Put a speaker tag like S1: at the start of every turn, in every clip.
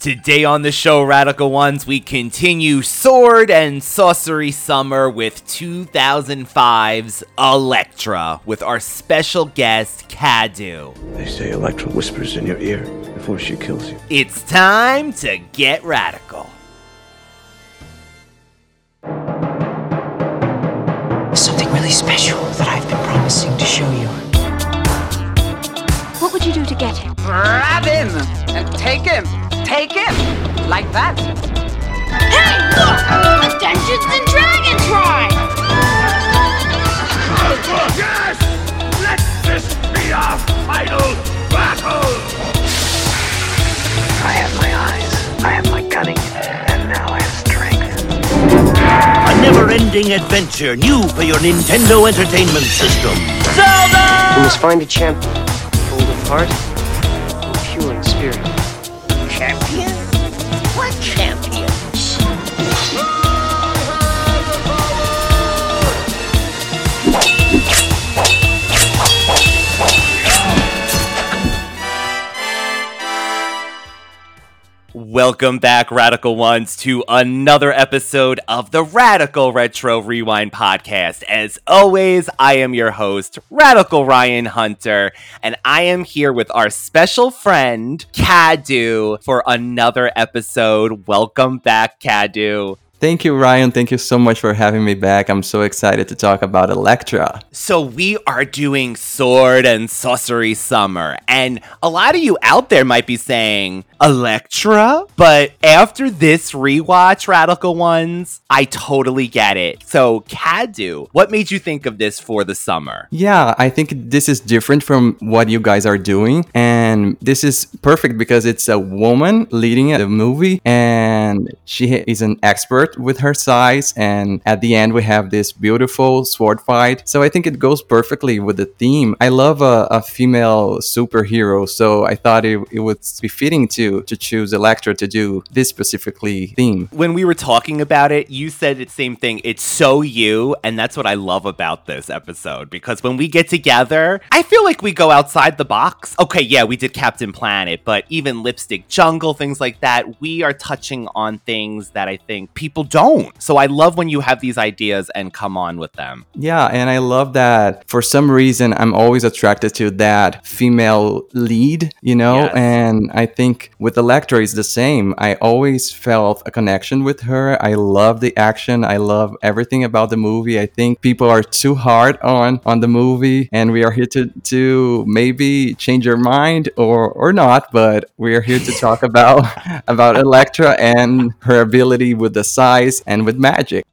S1: Today on the show, Radical Ones, we continue Sword and Sorcery Summer with 2005's Elektra with our special guest, Cadu.
S2: They say Elektra whispers in your ear before she kills you.
S1: It's time to get radical.
S3: Something really special that I've been promising to show you.
S4: What would you do to get him?
S5: Grab him and take him. Take it! Like that.
S4: Hey, look! A Dungeons and Dragons ride!
S6: Yes! Let this be our final battle!
S2: I have my eyes, I have my cunning, and now I have strength.
S7: A never-ending adventure new for your Nintendo Entertainment System. Zelda!
S8: You must find a champion, full of heart and pure in spirit.
S7: Champion?
S1: Welcome back, Radical Ones, to another episode of the Radical Retro Rewind podcast. As always, I am your host, Radical Ryan Hunter, and I am here with our special friend, Cadu, for another episode. Welcome back, Cadu.
S9: Thank you, Ryan. Thank you so much for having me back. I'm so excited to talk about Elektra.
S1: So, we are doing Sword and Sorcery Summer, and a lot of you out there might be saying, Elektra? But after this rewatch, Radical Ones, I totally get it. So, Cadu, what made you think of this for the summer?
S9: Yeah, I think this is different from what you guys are doing. And this is perfect because it's a woman leading the movie, and she is an expert with her sais. And at the end, we have this beautiful sword fight. So, I think it goes perfectly with the theme. I love a, a female superhero, so I thought it, it would be fitting to to choose Elektra to do this specifically theme.
S1: When we were talking about it, you said the same thing. It's so you, and that's what I love about this episode because when we get together, I feel like we go outside the box. Okay, yeah, we did Captain Planet, but even Lipstick Jungle, things like that, we are touching on things that I think people don't. So I love when you have these ideas and come on with them.
S9: Yeah, and I love that for some reason I'm always attracted to that female lead, you know,
S1: Yes.
S9: and I think with Elektra it's the same. I always felt a connection with her. I love the action. I love everything about the movie. I think people are too hard on on the movie and we are here to to maybe change your mind or or not, but we are here to talk about about Elektra and her ability with the sais and with magic.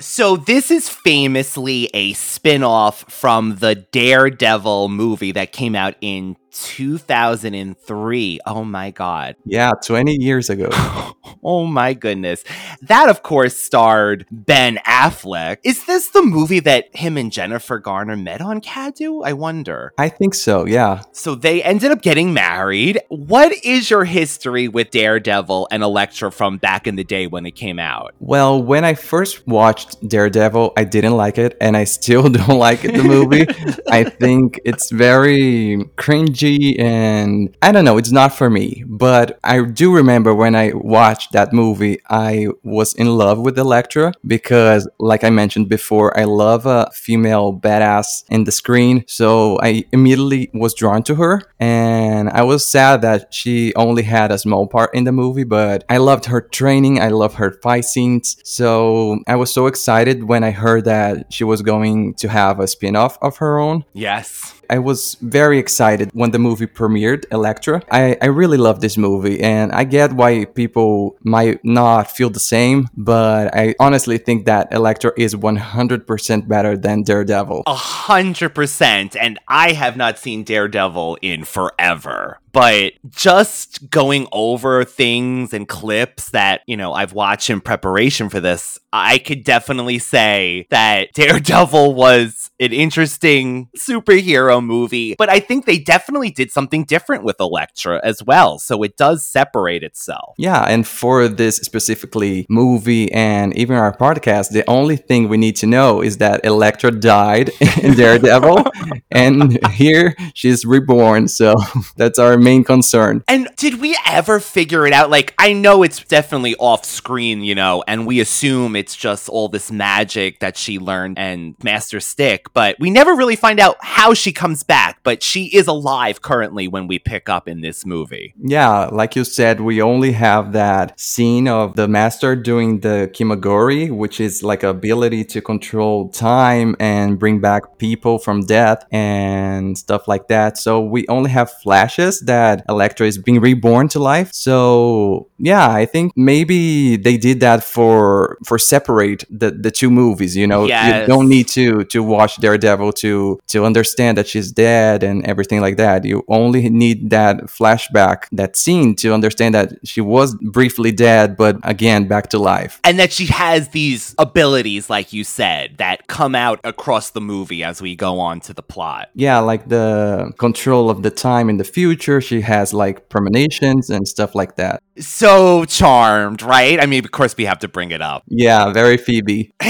S1: So this is famously a spin-off from the Daredevil movie that came out in 2003. Oh my god.
S9: Yeah, 20 years ago.
S1: Oh my goodness. That, of course, starred Ben Affleck. Is this the movie that him and Jennifer Garner met on Cadu? I wonder.
S9: I think so, yeah.
S1: So they ended up getting married. What is your history with Daredevil and Elektra from back in the day when it came out?
S9: Well, when I first watched Daredevil, I didn't like it, and I still don't like it, the movie. I think it's very cringy, and I don't know, it's not for me. But I do remember when I watched that movie, I was in love with Elektra because, like I mentioned before, I love a female badass in the screen. So I immediately was drawn to her, and I was sad that she only had a small part in the movie, but I loved her training. I love her fight scenes. So I was so excited when I heard that she was going to have a spin off of her own.
S1: Yes.
S9: I was very excited when the movie premiered, Elektra. I, I really love this movie, and I get why people might not feel the same, but I honestly think that Elektra is 100% better than Daredevil.
S1: A hundred percent. And I have not seen Daredevil in forever. But just going over things and clips that, you know, I've watched in preparation for this, I could definitely say that Daredevil was an interesting superhero movie. But I think they definitely did something different with Elektra as well. So it does separate itself.
S9: Yeah, and for this specifically movie and even our podcast, the only thing we need to know is that Elektra died in Daredevil, and here she's reborn. So that's our main concern.
S1: And did we ever figure it out? Like, I know it's definitely off screen, you know, and we assume it's just all this magic that she learned and Master Stick, but we never really find out how she comes back. But she is alive currently when we pick up in this movie.
S9: Yeah, like you said, we only have that scene of the master doing the kimagure, which is like ability to control time and bring back people from death and stuff like that. So we only have flashes that Elektra is being reborn to life. So yeah, I think maybe they did that for for separate the, the two movies. You know,
S1: Yes.
S9: you don't need to to watch Daredevil to to understand that she's dead and everything like that. You only need that flashback, that scene to understand that she was briefly dead, but again back to life.
S1: And that she has these abilities, like you said, that come out across the movie as we go on to the plot.
S9: Yeah, like the control of the time in the future. She has like premonitions and stuff like that.
S1: So charmed, right? I mean, of course, we have to bring it up.
S9: Yeah, very Phoebe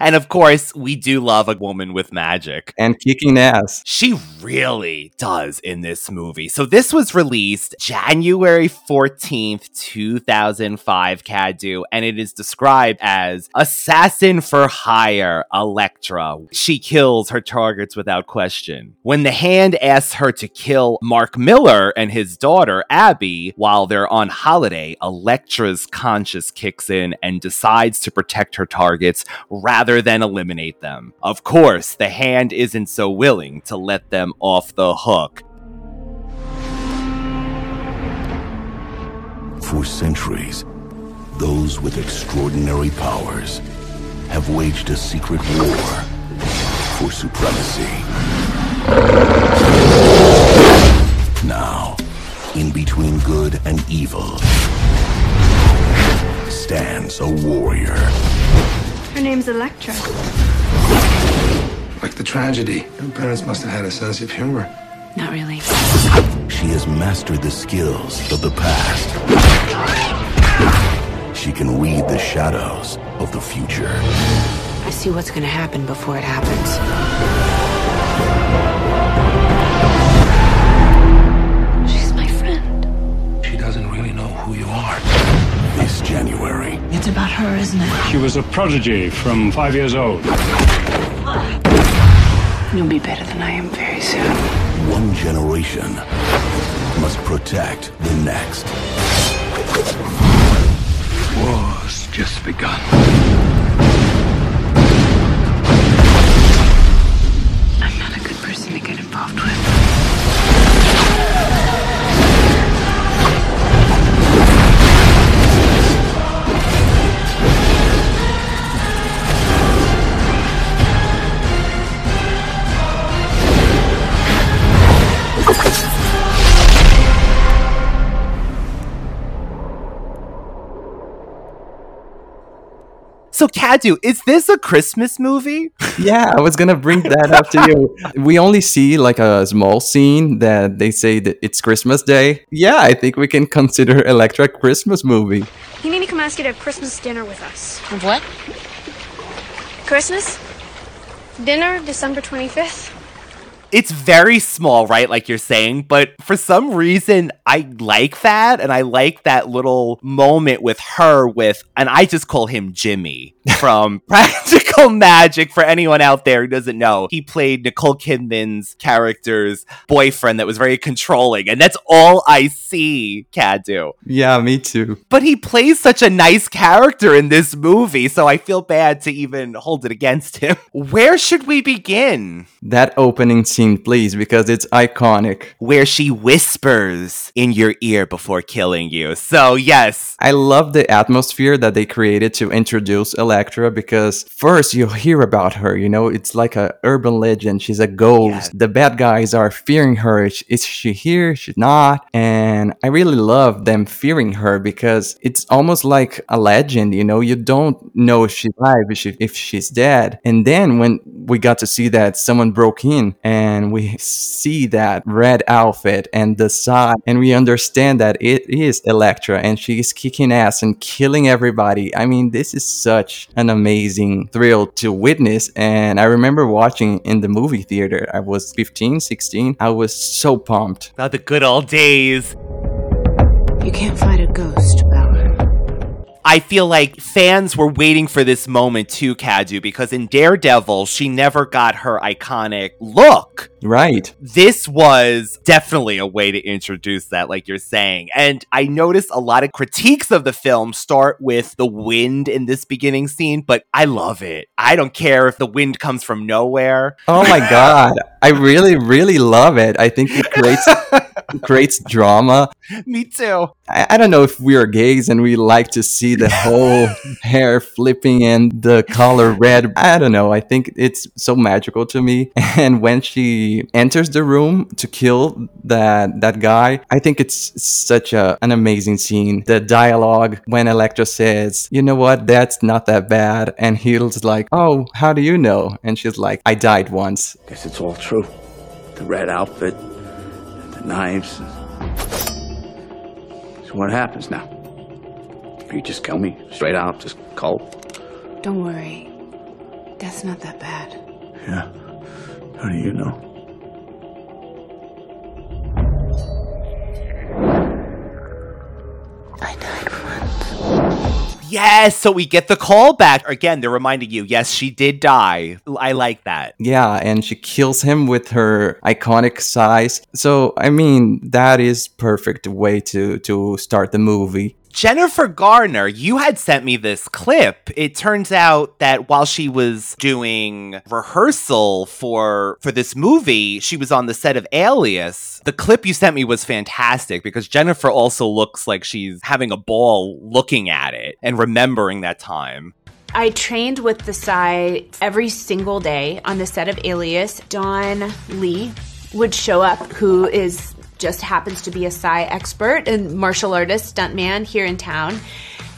S1: and of course, we do love a woman with magic.
S9: and kicking ass.
S1: She really does in this movie. So this was released January 14th, 2005, Cadu, and it is described as Assassin for Hire, Elektra. She kills her targets without question. When the hand asks her to kill Mark Miller and his daughter, Abby, while they're on holiday, Elektra's conscience kicks in and decides to protect her targets rather than eliminate them. Of course, the hand isn't so willing to let them off the hook.
S10: For centuries, those with extraordinary powers have waged a secret war for supremacy. Now, in between good and evil, stands a warrior.
S11: Her name's Elektra.
S12: Like the tragedy. Her parents must have had a sense of humor.
S11: Not really.
S10: She has mastered the skills of the past. She can read the shadows of the future.
S3: I see what's gonna happen before it happens. It's about her, isn't it?
S13: She was a prodigy from five years old.
S11: You'll be better than I am very soon.
S10: one generation must protect the next.
S12: War's just begun.
S1: So, Cadu, is this a Christmas movie?
S9: Yeah, I was gonna bring that up to you. We only see like a small scene that they say that it's Christmas Day. Yeah, I think we can consider Elektra Christmas movie.
S11: You need to come ask you to have Christmas dinner with us.
S4: What?
S11: Christmas? Dinner, December 25th?
S1: It's very small, right? Like you're saying, but for some reason, I like that. And I like that little moment with her, with, and I just call him Jimmy from Practical Magic. For anyone out there who doesn't know, he played Nicole Kidman's character's boyfriend that was very controlling. And that's all I see Cadu.
S9: Yeah, me too.
S1: But he plays such a nice character in this movie, so I feel bad to even hold it against him. Where should we begin?
S9: That opening scene, please, because it's iconic.
S1: Where she whispers in your ear before killing you. So, yes.
S9: I love the atmosphere that they created to introduce Elektra because first you hear about her, you know, it's like a urban legend. She's a ghost. The bad guys are fearing her. Is- Is she here? She's not. And I really love them fearing her because it's almost like a legend, you know, you don't know if she's alive, if, she, if she's dead. And then when we got to see that someone broke in and and we see that red outfit and the side, and we understand that it is Elektra and she's kicking ass and killing everybody. I mean, this is such an amazing thrill to witness. And I remember watching in the movie theater. I was 15, 16. I was so pumped.
S1: About the good old days.
S3: You can't fight a ghost, Bauer.
S1: I feel like fans were waiting for this moment too, Cadu, because in Daredevil, she never got her iconic look.
S9: Right.
S1: This was definitely a way to introduce that, like you're saying. And I noticed a lot of critiques of the film start with the wind in this beginning scene, but I love it. I don't care if the wind comes from nowhere.
S9: Oh my God. I really, really love it. I think it creates. it creates drama.
S1: Me too.
S9: I, I, don't know if we are gays and we like to see the whole hair flipping and the color red. I don't know. I think it's so magical to me. And when she enters the room to kill that that guy, I think it's such a, an amazing scene. The dialogue when Elektra says, "You know what? That's not that bad," and he's like, "Oh, how do you know?" And she's like, "I died once."
S14: Guess it's all true. The red outfit, the knives. So what happens now? You just kill me straight out, just cold.
S3: Don't worry. That's not that bad.
S14: Yeah. How do you know?
S1: Yes, so we get the call back. Again, they're reminding you, yes, she did die. I like that.
S9: Yeah, and she kills him with her iconic sais. So, I mean, that is perfect way to to start the movie.
S1: Jennifer Garner, you had sent me this clip. It turns out that while she was doing rehearsal for for this movie, she was on the set of Alias. The clip you sent me was fantastic because Jennifer also looks like she's having a ball looking at it and remembering that time.
S15: I trained with the sai every single day on the set of Alias. Don Lee would show up, who is just happens to be a sai expert and martial artist, stuntman here in town.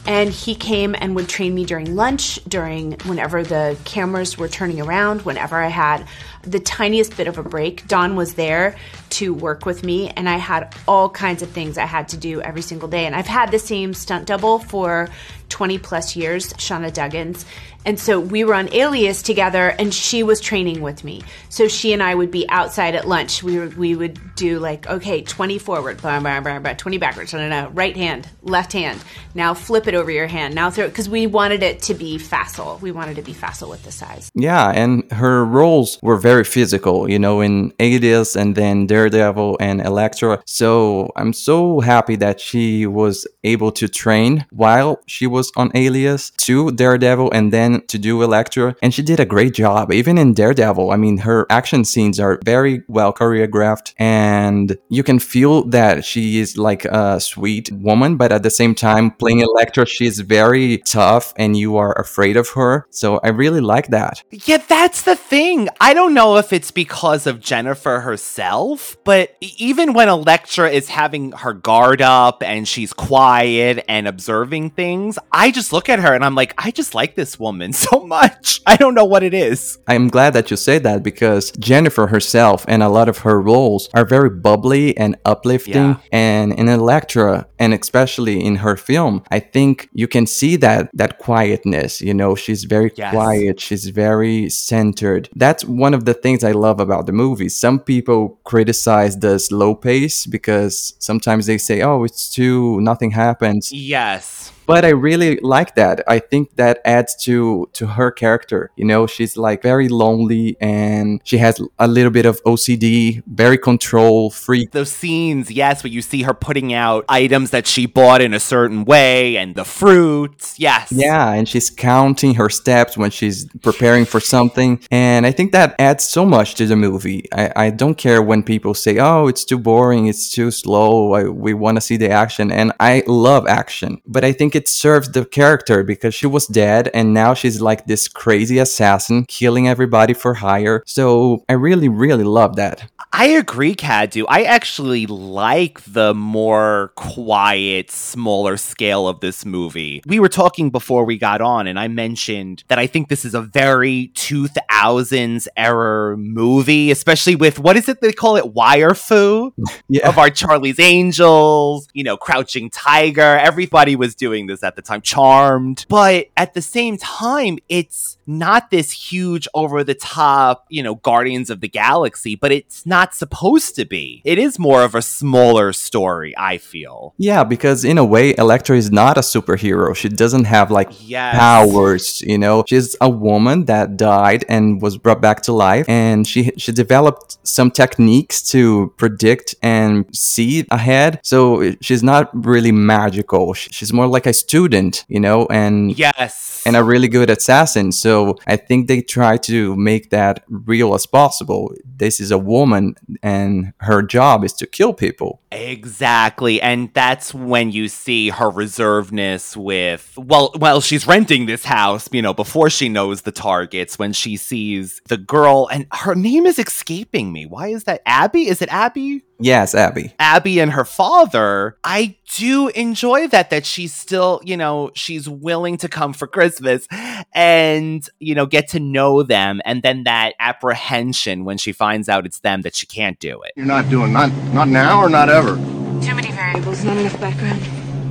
S15: And he came and would train me during lunch, during whenever the cameras were turning around, whenever I had the tiniest bit of a break. Don was there to work with me, and I had all kinds of things I had to do every single day. And I've had the same stunt double for 20 plus years, Shauna Duggins. And so we were on Alias together, and she was training with me. So she and I would be outside at lunch. We were, we would do like, okay, 20 forward, blah, blah, blah, blah, 20 backwards, no, no, no, right hand, left hand. Now flip it over your hand. Now throw it, because we wanted it to be facile. We wanted to be facile with the sais.
S9: Yeah, and her roles were very physical, you know, in Alias and then Daredevil and Elektra. So I'm so happy that she was able to train while she was on Alias to Daredevil and then to do Elektra. And she did a great job, even in Daredevil. I mean, her action scenes are very well choreographed, and you can feel that she is like a sweet woman, but at the same time, playing Elektra, she's very tough and you are afraid of her. So I really like that.
S1: Yeah, that's the thing. I don't know if it's because of Jennifer herself, but even when Elektra is having her guard up and she's quiet and observing things, I just look at her and I'm like, I just like this woman so much. I don't know what it is.
S9: I'm glad that you say that because Jennifer herself and a lot of her roles are very bubbly and uplifting.
S1: Yeah.
S9: And in Elektra, and especially in her film, I think you can see that that quietness. You know, she's very
S1: Yes.
S9: quiet. She's very centered. That's one of the things I love about the movie. Some people criticize the slow pace because sometimes they say, "Oh, it's too nothing happens."
S1: Yes.
S9: But I really like that. I think that adds to to her character. You know, she's like very lonely and she has a little bit of OCD, very control freak.
S1: Those scenes, yes, where you see her putting out items that she bought in a certain way and the fruits. Yes.
S9: Yeah, and she's counting her steps when she's preparing for something. And I think that adds so much to the movie. I, I don't care when people say, oh, it's too boring, it's too slow, I, we want to see the action. And I love action. But I think it serves the character because she was dead and now she's like this crazy assassin killing everybody for hire. So I really, really love that.
S1: I agree, Cadu. I actually like the more quiet, smaller scale of this movie. We were talking before we got on, and I mentioned that I think this is a very 2000s era movie, especially with what is it they call it? Wire fu
S9: yeah.
S1: of our Charlie's Angels, you know, Crouching Tiger. Everybody was doing this at the time, Charmed. But at the same time, it's not this huge over the top, you know, Guardians of the Galaxy, but it's not supposed to be. It is more of a smaller story, I feel.
S9: Yeah, because in a way, Elektra is not a superhero. She doesn't have like
S1: Yes.
S9: powers, you know. She's a woman that died and was brought back to life, and she she developed some techniques to predict and see ahead. So she's not really magical. She's more like a student, you know, and
S1: Yes.
S9: and a really good assassin. So I think they try to make that real as possible. This is a woman, and her job is to kill people.
S1: Exactly. And that's when you see her reservedness with well well she's renting this house, you know, before she knows the targets when she sees the girl and her name is escaping me. Why is that Abby? Is it Abby?
S9: Yes, Abby.
S1: Abby and her father, I do enjoy that that she's still, you know, she's willing to come for Christmas and, you know, get to know them and then that apprehension when she finds out it's them that she can't do it.
S6: You're not doing not not now or not ever.
S11: Too many variables, not enough background.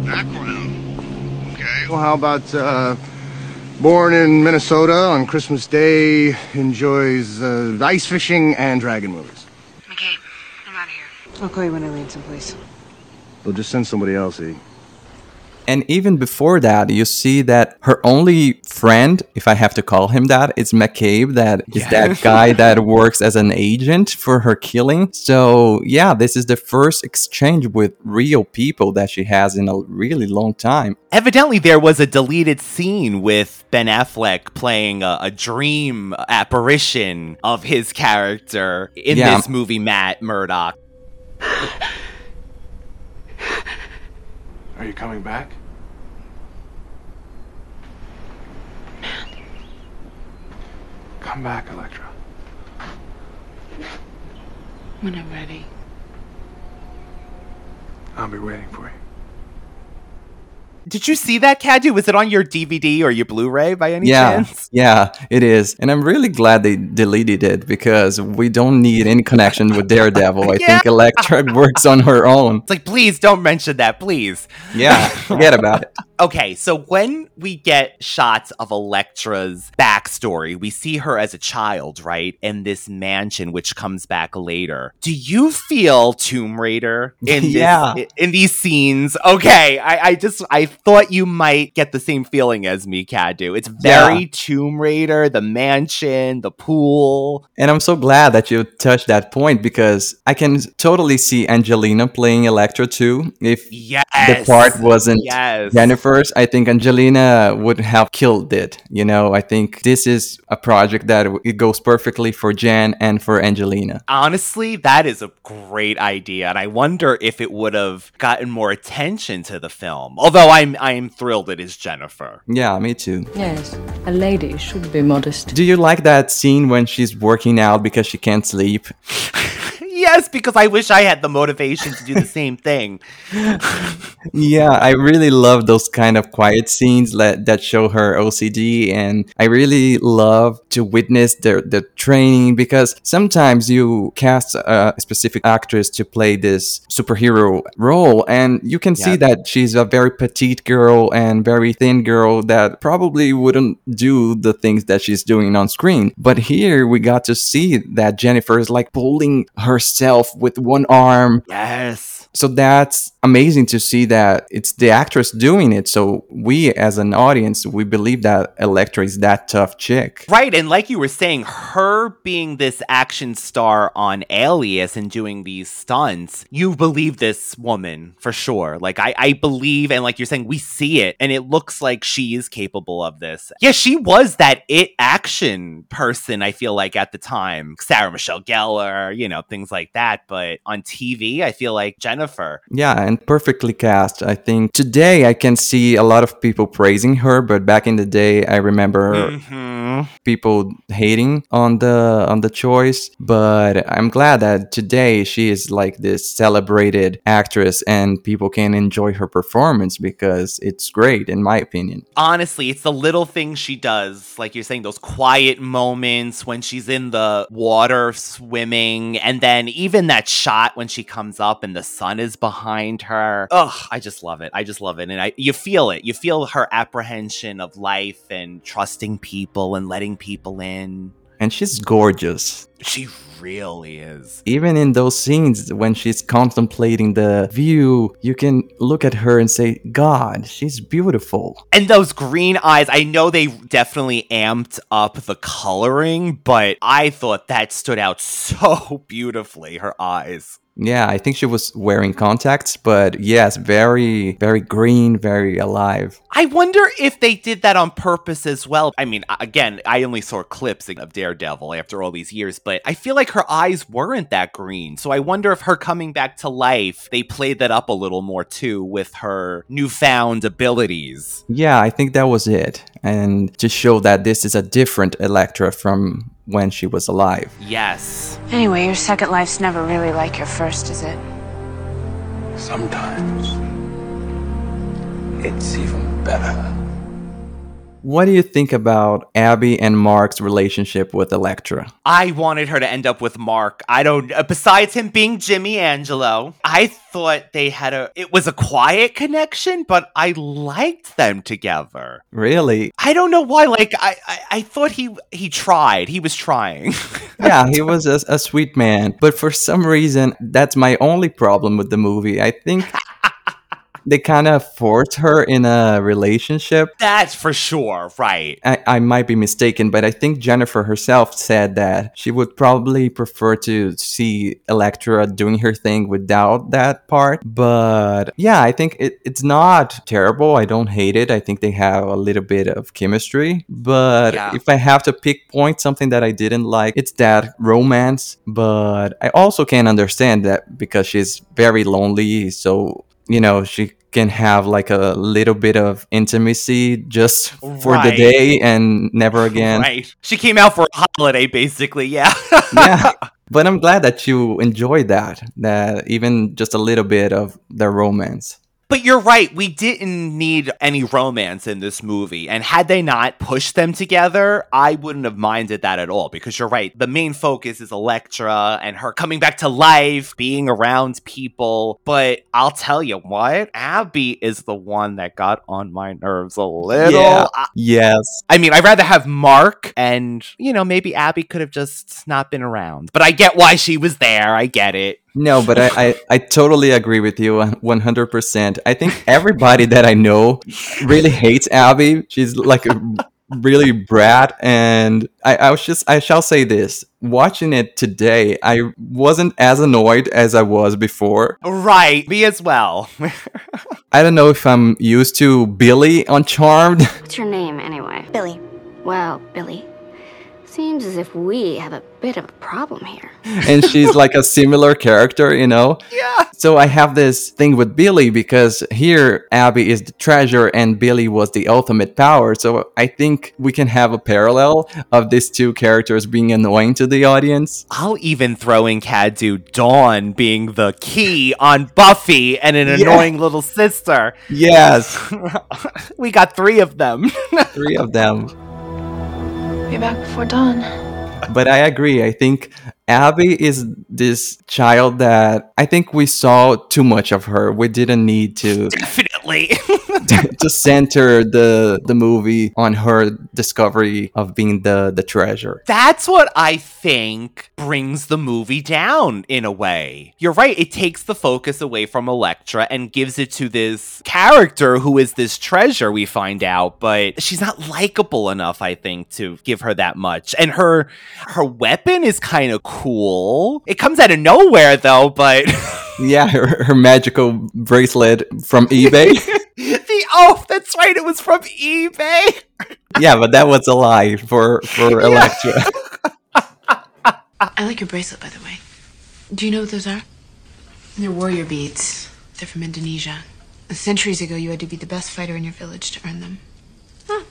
S6: Background. Okay. Well, how about uh, born in Minnesota on Christmas Day, enjoys uh, ice fishing and dragon movies.
S11: McCabe, I'm out of here. I'll call you when I land someplace.
S6: We'll just send somebody else, E.
S9: And even before that, you see that her only friend, if I have to call him that, is McCabe, that is that guy that works as an agent for her killing. So, yeah, this is the first exchange with real people that she has in a really long time.
S1: Evidently, there was a deleted scene with Ben Affleck playing a, a dream apparition of his character in
S9: Yeah.
S1: this movie, Matt Murdock.
S12: Are you coming back? Come back, Elektra.
S11: When I'm ready.
S12: I'll be waiting for you.
S1: Did you see that, Cadu? Was it on your DVD or your Blu-ray by any
S9: yeah,
S1: chance?
S9: yeah, it is. And I'm really glad they deleted it because we don't need any connection with Daredevil. I think Elektra works on her own.
S1: It's like, please don't mention that, please.
S9: Yeah, forget about it.
S1: Okay, so when we get shots of Elektra's backstory, we see her as a child, right? In this mansion, which comes back later. Do you feel Tomb Raider in this, in these scenes? Okay, I, I just I thought you might get the same feeling as me, Cadu. It's very
S9: Yeah.
S1: Tomb Raider, the mansion, the pool.
S9: And I'm so glad that you touched that point because I can totally see Angelina playing Elektra too. If
S1: Yes.
S9: the part wasn't
S1: Yes.
S9: Jennifer's, I think Angelina would have killed it. You know, I think this is a project that it goes perfectly for Jen and for Angelina.
S1: Honestly, that is a great idea, and I wonder if it would have gotten more attention to the film. Although I'm I'm thrilled it is Jennifer.
S9: Yeah, me too.
S16: Yes, a lady should be modest.
S9: Do you like that scene when she's working out because she can't sleep?
S1: Yes, because I wish I had the motivation to do the same thing.
S9: Yeah, I really love those kind of quiet scenes that, that show her OCD, and I really love to witness the the training because sometimes you cast a specific actress to play this superhero role, and you can see that she's a very petite girl and very thin girl that probably wouldn't do the things that she's doing on screen. But here we got to see that Jennifer is like pulling herself with one arm
S1: Yes.
S9: So that's amazing to see that it's the actress doing it. So we, as an audience, we believe that Elektra is that tough chick.
S1: Right, and like you were saying, her being this action star on Alias and doing these stunts, you believe this woman for sure. Like I, I believe, and like you're saying, we see it, and it looks like she is capable of this. Yeah, she was that it action person. I feel like at the time, Sarah Michelle Gellar, you know, things like that. But on TV, I feel like Jennifer Jennifer.
S9: Yeah, and perfectly cast. I think today I can see a lot of people praising her, but back in the day, I remember
S1: Mhm.
S9: people hating on the on the choice. But I'm glad that today she is like this celebrated actress, and people can enjoy her performance because it's great, in my opinion.
S1: Honestly, it's the little things she does, like you're saying, those quiet moments when she's in the water swimming, and then even that shot when she comes up and the sun is behind her. Ugh, I just love it. I just love it, and I you feel it. You feel her apprehension of life and trusting people and letting people in.
S9: And she's gorgeous.
S1: She really is.
S9: Even in those scenes when she's contemplating the view, you can look at her and say, God, she's beautiful.
S1: And those green eyes, I know they definitely amped up the coloring, but I thought that stood out so beautifully, her eyes.
S9: Yeah, I think she was wearing contacts, but yes, very, very green, very alive.
S1: I wonder if they did that on purpose as well. I mean, again, I only saw clips of Daredevil after all these years, but I feel like her eyes weren't that green. So I wonder if her coming back to life, they played that up a little more too with her newfound abilities.
S9: Yeah, I think that was it. And to show that this is a different Elektra from when she was alive.
S1: Yes.
S11: Anyway, your second life's never really like your first, is it?
S12: Sometimes it's even better.
S9: What do you think about Abby and Mark's relationship with Elektra?
S1: I wanted her to end up with Mark. I don't, uh, besides him being Jimmy Angelo, I thought they had a, it was a quiet connection, but I liked them together.
S9: Really?
S1: I don't know why. Like, I, I, I thought he, he tried. He was trying.
S9: yeah, he was a, a sweet man. But for some reason, that's my only problem with the movie. I think they kind of force her in a relationship.
S1: That's for sure, right.
S9: I, I might be mistaken, but I think Jennifer herself said that she would probably prefer to see Elektra doing her thing without that part. But yeah, I think it, it's not terrible. I don't hate it. I think they have a little bit of chemistry. But
S1: Yeah.
S9: if I have to pick point something that I didn't like, it's that romance. But I also can't understand that because she's very lonely. So, you know, she can have like a little bit of intimacy just for the day and never again.
S1: Right. She came out for a holiday, basically. Yeah.
S9: yeah. But I'm glad that you enjoyed that, that even just a little bit of the romance.
S1: But you're right. We didn't need any romance in this movie. And had they not pushed them together, I wouldn't have minded that at all. Because you're right. The main focus is Elektra and her coming back to life, being around people. But I'll tell you what, Abby is the one that got on my nerves a little.
S9: Yeah.
S1: I-
S9: Yes.
S1: I mean, I'd rather have Mark and, you know, maybe Abby could have just not been around. But I get why she was there. I get it.
S9: No, but I, I, I totally agree with you 100%. I think everybody that I know really hates Abby. She's like a really brat. And I, I was just, I shall say this watching it today, I wasn't as annoyed as I was before.
S1: Right. Me as well.
S9: I don't know if I'm used to Billy on Charmed.
S17: What's your name, anyway? Billy. Well, Billy, seems as if we have a bit of a problem here.
S9: and she's like a similar character, you know?
S1: Yeah.
S9: So I have this thing with Billy because here Abby is the treasure and Billy was the ultimate power. So I think we can have a parallel of these two characters being annoying to the audience.
S1: I'll even throw in Cadu Dawn being the key on Buffy and an
S9: Yeah.
S1: annoying little sister.
S9: Yes,
S1: we got three of them.
S9: three of them.
S11: Be back before dawn.
S9: But I agree. I think Abby is this child that I think we saw too much of her. We didn't need to
S1: Definitely.
S9: To center the the movie on her discovery of being the the treasure.
S1: That's what I think brings the movie down in a way. You're right. It takes the focus away from Elektra and gives it to this character who is this treasure, we find out, but she's not likable enough, I think, to give her that much. And her her weapon is kind of cool. It comes out of nowhere though, but
S9: Yeah, her, her magical bracelet from eBay.
S1: the oh, that's right, it was from eBay.
S9: yeah, but that was a lie for for Elektra.
S11: I like your bracelet, by the way. Do you know what those are? They're warrior beads. They're from Indonesia. Centuries ago, you had to be the best fighter in your village to earn them. Huh.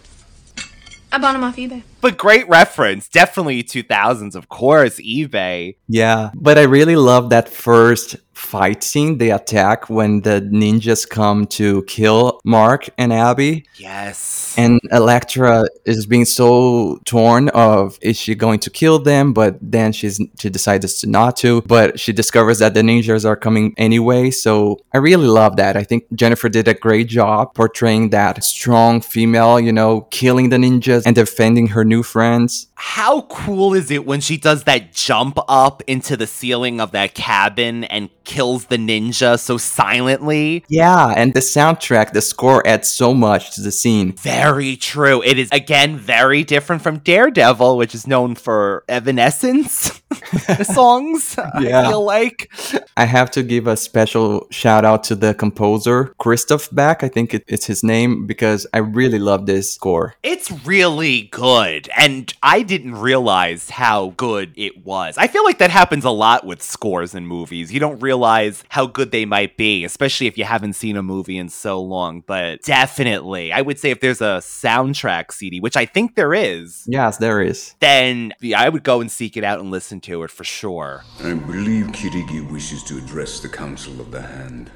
S11: I bought them off eBay.
S1: But great reference. Definitely 2000s, of course, eBay.
S9: Yeah, but I really love that first fight scene, the attack when the ninjas come to kill Mark and Abby.
S1: Yes.
S9: And Elektra is being so torn of is she going to kill them, but then she's she decides to not to, but she discovers that the ninjas are coming anyway. So I really love that. I think Jennifer did a great job portraying that strong female, you know, killing the ninjas and defending her new friends.
S1: How cool is it when she does that jump up into the ceiling of that cabin and kills the ninja so silently?
S9: Yeah, and the soundtrack, the score adds so much to the scene.
S1: Very true. It is again very different from Daredevil, which is known for Evanescence songs.
S9: Yeah.
S1: I feel like
S9: I have to give a special shout out to the composer, Christoph Beck. I think it, it's his name because I really love this score.
S1: it's really good, and I didn't realize how good it was. I feel like that happens a lot with scores in movies. You don't realize how good they might be, especially if you haven't seen a movie in so long. But definitely, I would say if there's a soundtrack CD, which I think there is,
S9: Yes, there is.
S1: then yeah, I would go and seek it out and listen to it for sure.
S10: I believe Kirigi wishes to address the Council of the Hand.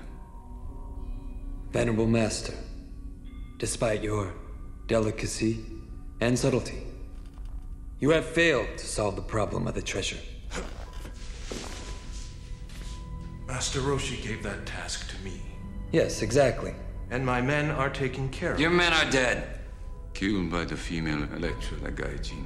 S18: Venerable Master, despite your delicacy and subtlety, you have failed to solve the problem of the treasure.
S12: Master Roshi gave that task to me.
S18: Yes, exactly.
S12: And my men are taking care of
S18: Your men are dead.
S10: Killed by the female Elektra Nagaijin.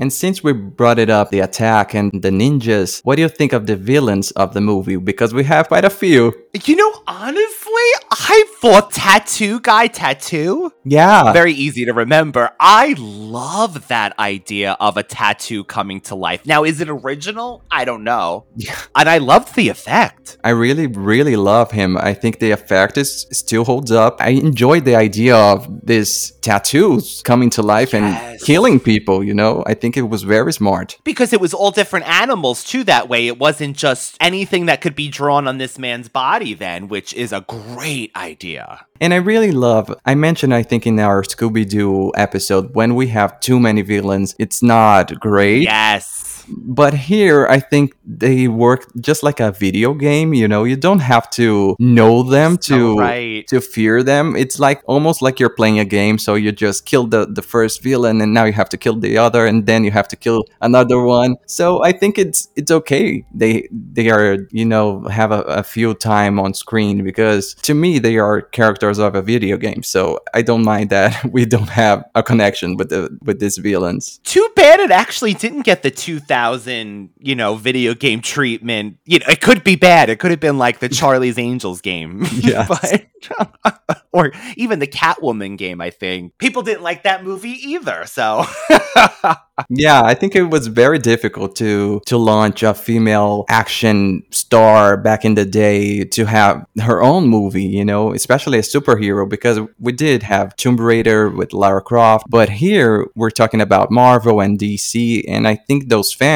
S9: And since we brought it up, the attack and the ninjas, what do you think of the villains of the movie? Because we have quite a few.
S1: You know, honestly, I thought Tattoo Guy Tattoo.
S9: Yeah.
S1: Very easy to remember. I love that idea of a tattoo coming to life. Now, is it original? I don't know.
S9: Yeah.
S1: And I loved the effect.
S9: I really, really love him. I think the effect is still holds up. I enjoyed the idea of this tattoos coming to life and killing people, you know? I think it was very smart.
S1: Because it was all different animals too that way. It wasn't just anything that could be drawn on this man's body then, which is a great idea.
S9: And I really love, I mentioned, I think, in our Scooby Doo episode, when we have too many villains, it's not great.
S1: Yes.
S9: But here, I think they work just like a video game. You know, you don't have to know them to
S1: right.
S9: to fear them. It's like almost like you're playing a game. So you just kill the the first villain, and now you have to kill the other, and then you have to kill another one. So I think it's it's okay. They they are you know have a, a few time on screen because to me they are characters of a video game. So I don't mind that we don't have a connection with the with these villains.
S1: Too bad it actually didn't get the 2000, you know, video game treatment. You know, it could be bad. It could have been like the Charlie's Angels game.
S9: Yes.
S1: but, or even the Catwoman game, I think. People didn't like that movie either. So,
S9: Yeah, I think it was very difficult to to launch a female action star back in the day to have her own movie, you know, especially a superhero because we did have Tomb Raider with Lara Croft, but here we're talking about Marvel and DC and I think those fans,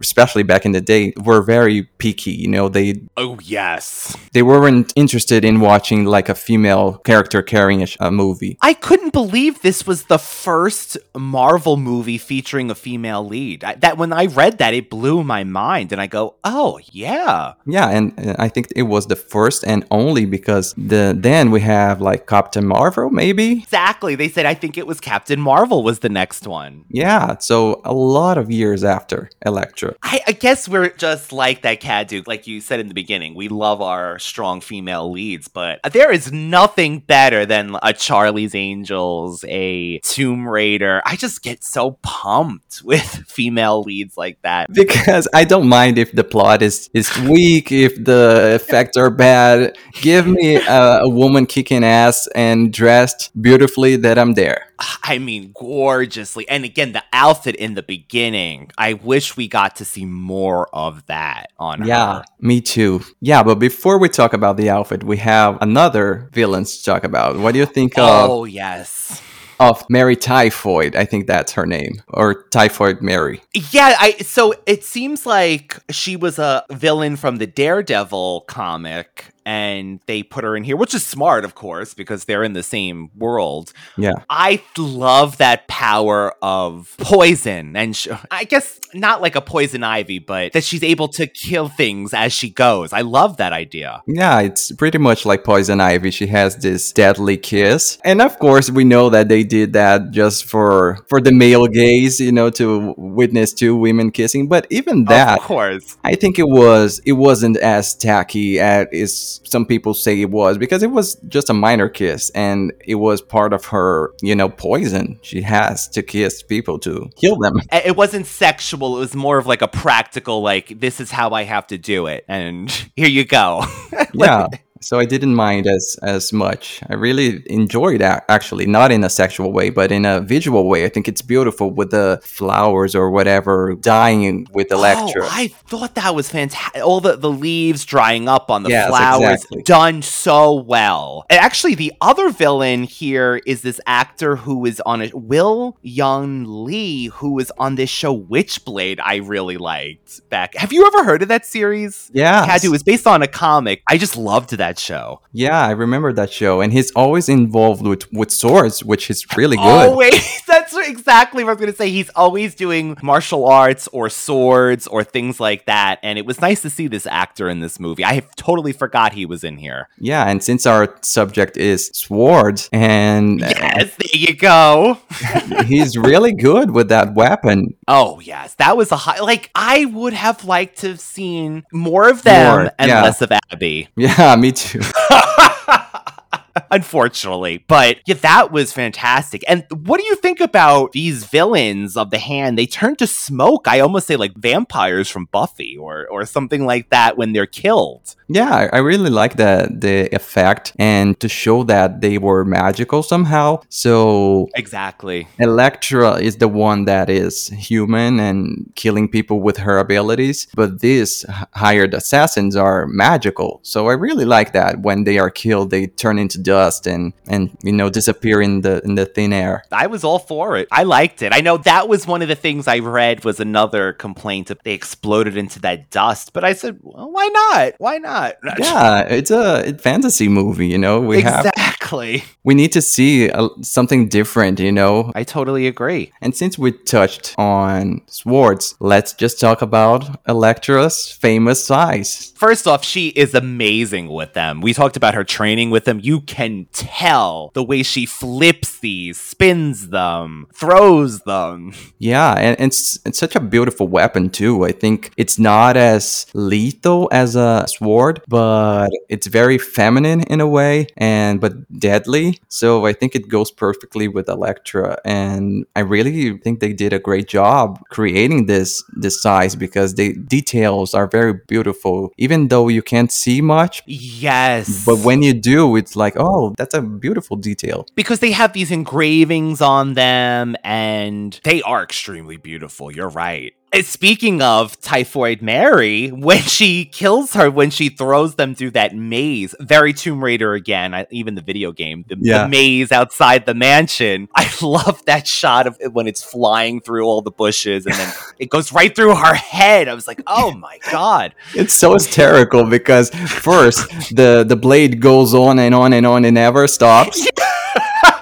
S9: especially back in the day, were very picky, you know, they
S1: oh, yes.
S9: they weren't interested in watching like a female character carrying a, sh- a movie.
S1: I couldn't believe this was the first Marvel movie featuring a female lead. I, that when I read that, it blew my mind, and I go, "Oh yeah,
S9: Yeah, and uh, I think it was the first and only because the then we have like Captain Marvel, maybe.
S1: exactly." They said I think it was Captain Marvel was the next one.
S9: Yeah, so a lot of years after Elektra.
S1: I, I guess we're just like that cat like you said in the beginning. We love our strong female leads, but there is nothing better than a Charlie's Angels, a Tomb Raider. I just get so pumped with female leads like that.
S9: Because I don't mind if the plot is is weak, if the effects are bad. Give me a, a woman kicking ass and dressed beautifully, that I'm there.
S1: I mean, gorgeously. And again, the outfit in the beginning, I wish we got to see more of that on
S9: Yeah,
S1: her.
S9: me too. Yeah, but before we talk about the outfit, we have another villain to talk about. What do you think of
S1: Oh, yes.
S9: of Mary Typhoid. I think that's her name, or Typhoid Mary.
S1: Yeah, I so it seems like she was a villain from the Daredevil comic and they put her in here, which is smart, of course, because they're in the same world.
S9: Yeah.
S1: I love that power of poison. And sh- I guess not like a poison ivy, but that she's able to kill things as she goes. I love that idea.
S9: Yeah, it's pretty much like Poison Ivy. She has this deadly kiss. And of course, we know that they did that just for for the male gaze, you know, to witness two women kissing, but even that
S1: Of course.
S9: I think it was it wasn't as tacky as some people say it was because it was just a minor kiss and it was part of her, you know, poison she has to kiss people to kill them.
S1: It wasn't sexual. It was more of like a practical, like, this is how I have to do it. And here you go.
S9: yeah so i didn't mind as as much i really enjoyed that actually not in a sexual way but in a visual way i think it's beautiful with the flowers or whatever dying with elektra
S1: Oh, I thought that was fantastic. All the, the leaves drying up on the
S9: Yes,
S1: flowers,
S9: exactly.
S1: done so well. And actually, the other villain here is this actor who is on it, Will Yun Lee, who was on this show Witchblade. I really liked back. Have you ever heard of that series?
S9: Yeah,
S1: Had to. It was based on a comic. I just loved that show.
S9: yeah i remember that show and he's always involved with with swords which is really good
S1: Always. That's exactly what I was going to say. He's always doing martial arts or swords or things like that. And it was nice to see this actor in this movie. I totally forgot he was in here.
S9: yeah and since our subject is swords and uh,
S1: Yes, there you go.
S9: he's really good with that weapon
S1: Oh, yes. That was a high. Like, I would have liked to have seen more of them
S9: More,
S1: and
S9: yeah.
S1: less of Abby.
S9: yeah me too 哈哈哈哈。
S1: Unfortunately, but yeah, that was fantastic. And what do you think about these villains of the hand? They turn to smoke. I almost say like vampires from Buffy or or something like that when they're killed.
S9: Yeah, I- really like the the effect and to show that they were magical somehow. So
S1: Exactly.
S9: Elektra is the one that is human and killing people with her abilities, but these hired assassins are magical. So I really like that when they are killed, they turn into dust and and you know disappear in the in the thin air.
S1: I was all for it. I liked it. I know that was one of the things I read was another complaint that they exploded into that dust, but I said, well, why not? Why not?
S9: Yeah, it's a fantasy movie, you know. We have
S1: exactly.
S9: we need to see uh, something different, you know.
S1: I totally agree.
S9: And since we touched on swords, let's just talk about Elektra's famous sais.
S1: First off, she is amazing with them. We talked about her training with them. You can tell the way she flips these, spins them, throws them.
S9: Yeah, and, it's, it's such a beautiful weapon too. I think it's not as lethal as a sword, but it's very feminine in a way and but deadly. So I think it goes perfectly with Elektra and I really think they did a great job creating this this sais because the details are very beautiful even though you can't see much.
S1: Yes.
S9: But when you do, it's like, oh, that's a beautiful detail.
S1: because they have these engravings on them and they are extremely beautiful. You're right. Speaking of Typhoid Mary, when she kills her, when she throws them through that maze, very Tomb Raider again, I, even the video game, the, the maze outside the mansion. I love that shot of it when it's flying through all the bushes and then it goes right through her head. I was like, oh my God.
S9: It's so hysterical because first the the blade goes on and on and on and never stops.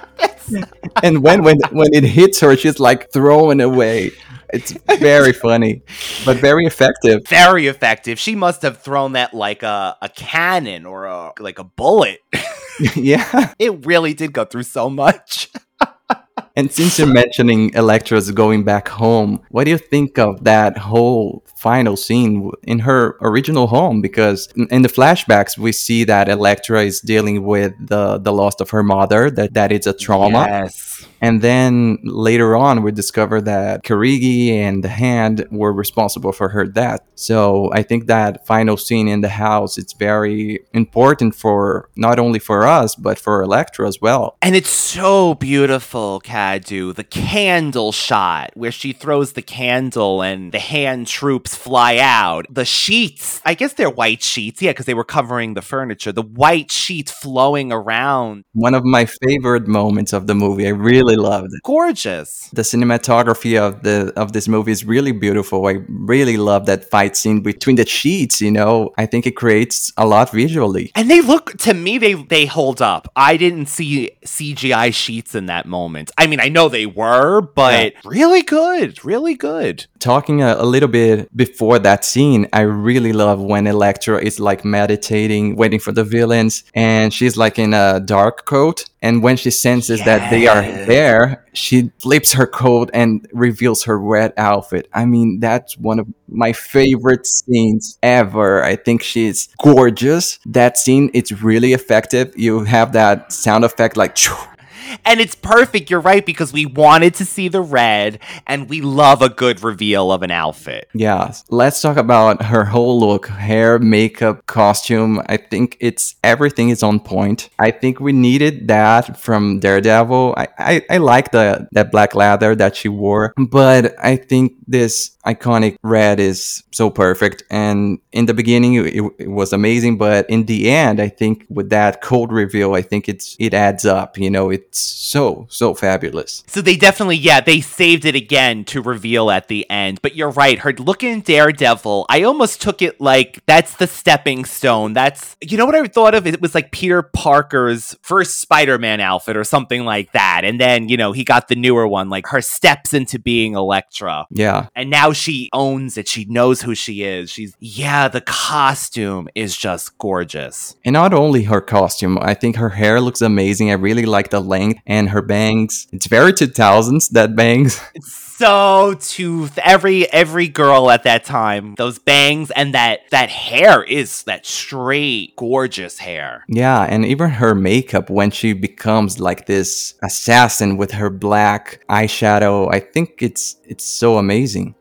S9: and when when when it hits her, she's like thrown away. It's very funny, but very effective.
S1: Very effective. She must have thrown that like a, a cannon or a like a bullet.
S9: yeah.
S1: It really did go through so much.
S9: And since you're mentioning Elektra's going back home, what do you think of that whole final scene in her original home? Because in- the flashbacks, we see that Elektra is dealing with the, the loss of her mother, that, that it's a trauma.
S1: Yes.
S9: And then later on, we discover that Kirigi and the Hand were responsible for her death. So I think that final scene in the house it's very important for not only for us but for Elektra as well.
S1: And it's so beautiful, Kat. Cadu, the candle shot where she throws the candle and the hand troops fly out. The sheets, I guess they're white sheets, yeah, because they were covering the furniture. The white sheets flowing around.
S9: One of my favorite moments of the movie. I really loved it.
S1: Gorgeous.
S9: The cinematography of the of this movie is really beautiful. I really love that fight scene between the sheets, you know. I think it creates a lot visually.
S1: And they look to me they they hold up. I didn't see CGI sheets in that moment. I mean, I know they were, but really good, really good.
S9: Talking a, a little bit before that scene, I really love when Elektra is like meditating, waiting for the villains, and she's like in a dark coat. And when she senses that they are there, she flips her coat and reveals her red outfit. I mean, that's one of my favorite scenes ever. I think she's gorgeous. That scene, it's really effective. You have that sound effect like
S1: and it's perfect. You're right because we wanted to see the red, and we love a good reveal of an outfit.
S9: Yeah, let's talk about her whole look, hair, makeup, costume. I think it's everything is on point. I think we needed that from Daredevil. I I, I like the that black leather that she wore, but I think this iconic red is so perfect. And in the beginning, it, it, was amazing, but in the end, I think with that cold reveal, I think it's it adds up. You know, it's so so fabulous.
S1: So they definitely, yeah, they saved it again to reveal at the end. But you're right, her look in Daredevil, I almost took it like that's the stepping stone. That's you know what I thought of? It was like Peter Parker's first Spider-Man outfit or something like that, and then you know he got the newer one, like her steps into being Elektra.
S9: Yeah,
S1: and now she owns it. She knows who she is. She's, yeah, the costume is just gorgeous.
S9: And not only her costume, I think her hair looks amazing. I really like the length and her bangs. It's very 2000s, that bangs.
S1: so to every every girl at that time those bangs and that that hair is that straight gorgeous hair
S9: yeah and even her makeup when she becomes like this assassin with her black eyeshadow i think it's it's so amazing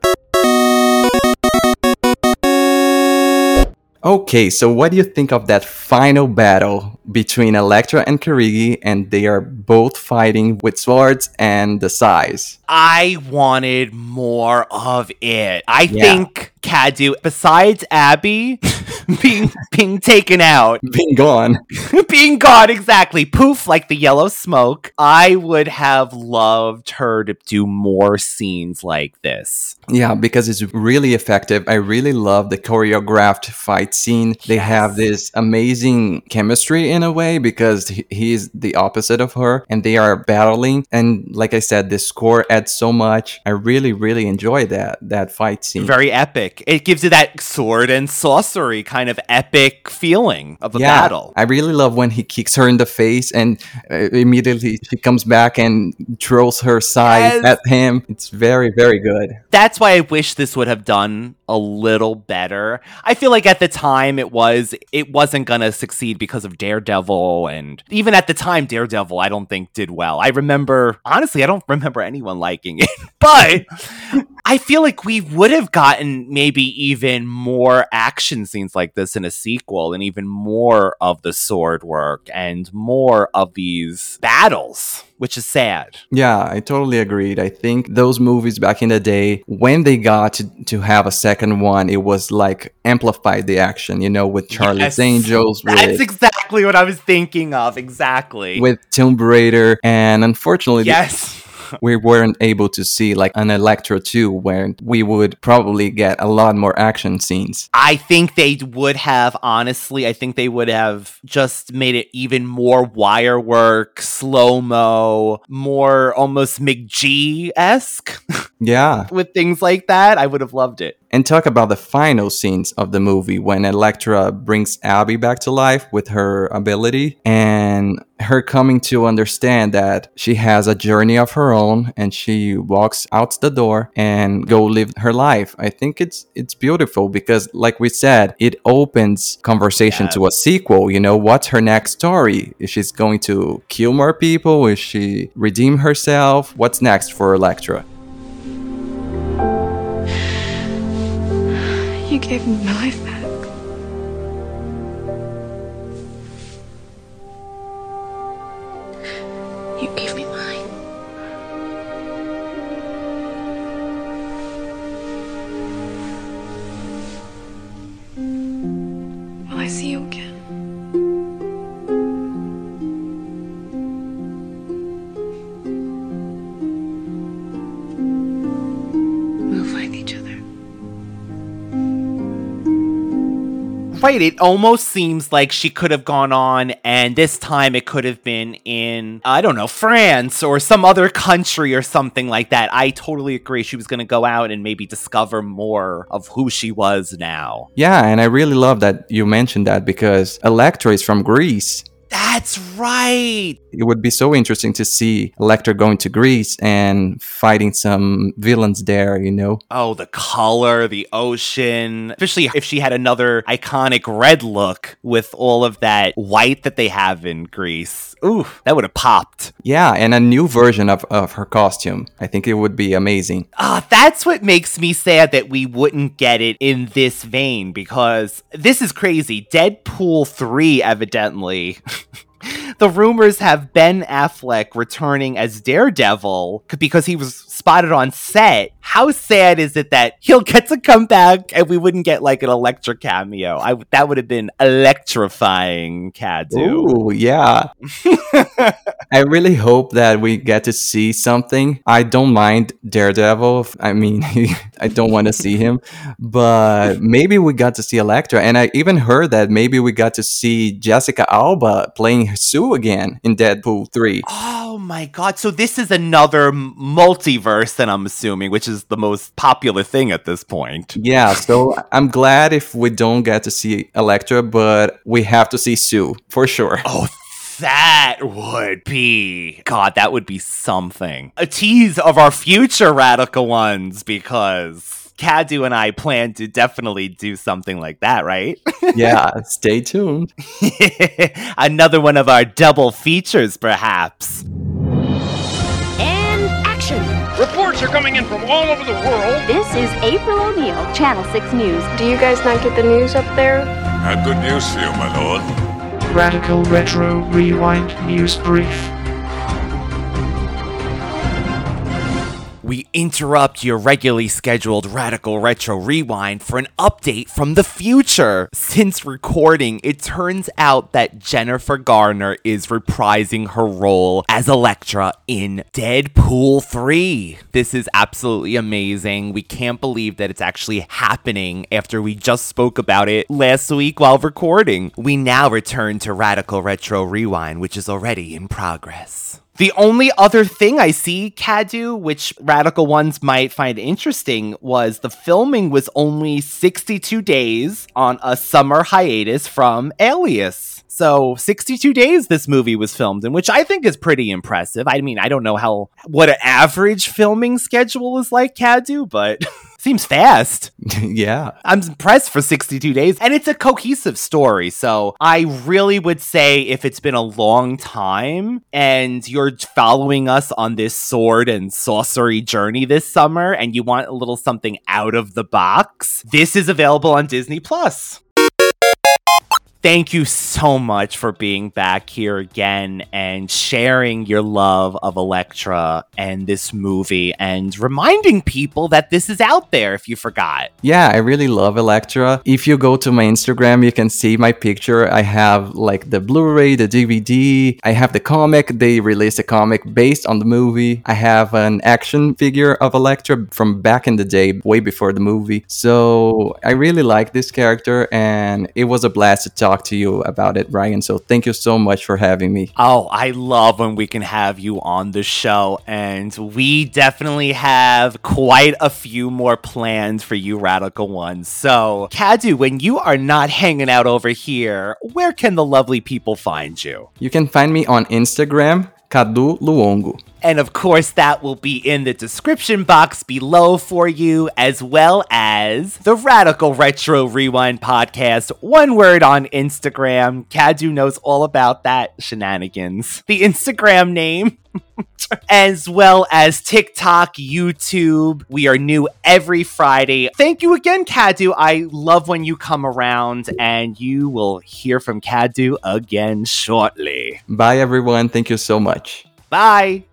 S9: Okay, so what do you think of that final battle between Elektra and Kirigi, and they are both fighting with swords and the sais?
S1: I wanted more of it. I yeah. think Cadu, besides Abby being being taken out,
S9: being gone,
S1: being gone exactly, poof like the yellow smoke. I would have loved her to do more scenes like this.
S9: Yeah, because it's really effective. I really love the choreographed fight scene. They yes. have this amazing chemistry in a way because he's the opposite of her, and they are battling. And like I said, the score adds so much. I really, really enjoy that that fight scene.
S1: Very epic epic. It gives you that sword and sorcery kind of epic feeling of a yeah, battle.
S9: I really love when he kicks her in the face and uh, immediately she comes back and throws her sai yes. at him. It's very, very good.
S1: That's why I wish this would have done a little better. I feel like at the time it was it wasn't gonna succeed because of Daredevil and even at the time Daredevil I don't think did well. I remember honestly I don't remember anyone liking it. but I feel like we would have gotten maybe even more action scenes like this in a sequel and even more of the sword work and more of these battles which is sad.
S9: Yeah, I totally agreed. I think those movies back in the day, when they got to, to have a second one, it was like amplified the action, you know, with Charlie's yes, Angels.
S1: That's with, exactly what I was thinking of. Exactly.
S9: With Tomb Raider. And unfortunately,
S1: yes.
S9: The, we weren't able to see like an Elektra 2 where we would probably get a lot more action scenes.
S1: I think they would have, honestly, I think they would have just made it even more wire work, slow mo, more almost McG esque.
S9: Yeah.
S1: With things like that. I would have loved it
S9: and talk about the final scenes of the movie when Elektra brings Abby back to life with her ability and her coming to understand that she has a journey of her own and she walks out the door and go live her life. I think it's it's beautiful because like we said, it opens conversation yes. to a sequel, you know, what's her next story? Is she going to kill more people? Is she redeem herself? What's next for Elektra?
S11: You gave me my life
S1: Right. It almost seems like she could have gone on, and this time it could have been in, I don't know, France or some other country or something like that. I totally agree. She was going to go out and maybe discover more of who she was now.
S9: Yeah, and I really love that you mentioned that because Elektra is from Greece.
S1: That's right.
S9: It would be so interesting to see Elektra going to Greece and fighting some villains there, you know?
S1: Oh, the color, the ocean, especially if she had another iconic red look with all of that white that they have in Greece. Ooh, that would have popped.
S9: Yeah, and a new version of, of her costume. I think it would be amazing.
S1: Ah, that's what makes me sad that we wouldn't get it in this vein because this is crazy. Deadpool 3, evidently. the rumors have Ben Affleck returning as Daredevil because he was spotted on set. How sad is it that he'll get to come back and we wouldn't get like an Elektra cameo? I that would have been electrifying, Cadu.
S9: Ooh, yeah. I really hope that we get to see something. I don't mind Daredevil. I mean, I don't want to see him, but maybe we got to see Elektra. And I even heard that maybe we got to see Jessica Alba playing Sue again in Deadpool 3.
S1: Oh my god. So this is another multiverse then I'm assuming, which is the most popular thing at this point.
S9: Yeah, so I'm glad if we don't get to see Elektra, but we have to see Sue for sure.
S1: Oh, that would be God, that would be something. A tease of our future radical ones because Cadu and I plan to definitely do something like that, right?
S9: yeah, stay tuned.
S1: Another one of our double features, perhaps.
S19: Reports are coming in from all over the world.
S20: This is April O'Neil, Channel 6 News.
S21: Do you guys not get the news up there?
S22: I have good news for you, my lord.
S23: Radical Retro Rewind News Brief.
S1: We interrupt your regularly scheduled Radical Retro Rewind for an update from the future. Since recording, it turns out that Jennifer Garner is reprising her role as Elektra in Deadpool 3. This is absolutely amazing. We can't believe that it's actually happening after we just spoke about it last week while recording. We now return to Radical Retro Rewind, which is already in progress. The only other thing I see, Cadu, which radical ones might find interesting, was the filming was only 62 days on a summer hiatus from Alias. So 62 days this movie was filmed in, which I think is pretty impressive. I mean, I don't know how what an average filming schedule is like, Cadu, but seems fast.
S9: yeah.
S1: I'm impressed for 62 days. And it's a cohesive story. So I really would say if it's been a long time and you're following us on this sword and sorcery journey this summer and you want a little something out of the box, this is available on Disney Plus. Thank you so much for being back here again and sharing your love of Elektra and this movie and reminding people that this is out there if you forgot.
S9: Yeah, I really love Elektra. If you go to my Instagram, you can see my picture. I have like the Blu ray, the DVD, I have the comic. They released a comic based on the movie. I have an action figure of Elektra from back in the day, way before the movie. So I really like this character and it was a blast to talk to you about it, Ryan. So thank you so much for having me.
S1: Oh, I love when we can have you on the show, and we definitely have quite a few more plans for you, Radical Ones. So, Cadu, when you are not hanging out over here, where can the lovely people find you?
S9: You can find me on Instagram, Cadu Luongo.
S1: And of course, that will be in the description box below for you, as well as the Radical Retro Rewind podcast. One word on Instagram. Cadu knows all about that shenanigans. The Instagram name. as well as TikTok, YouTube. We are new every Friday. Thank you again, Cadu. I love when you come around, and you will hear from Cadu again shortly.
S9: Bye, everyone. Thank you so much.
S1: Bye.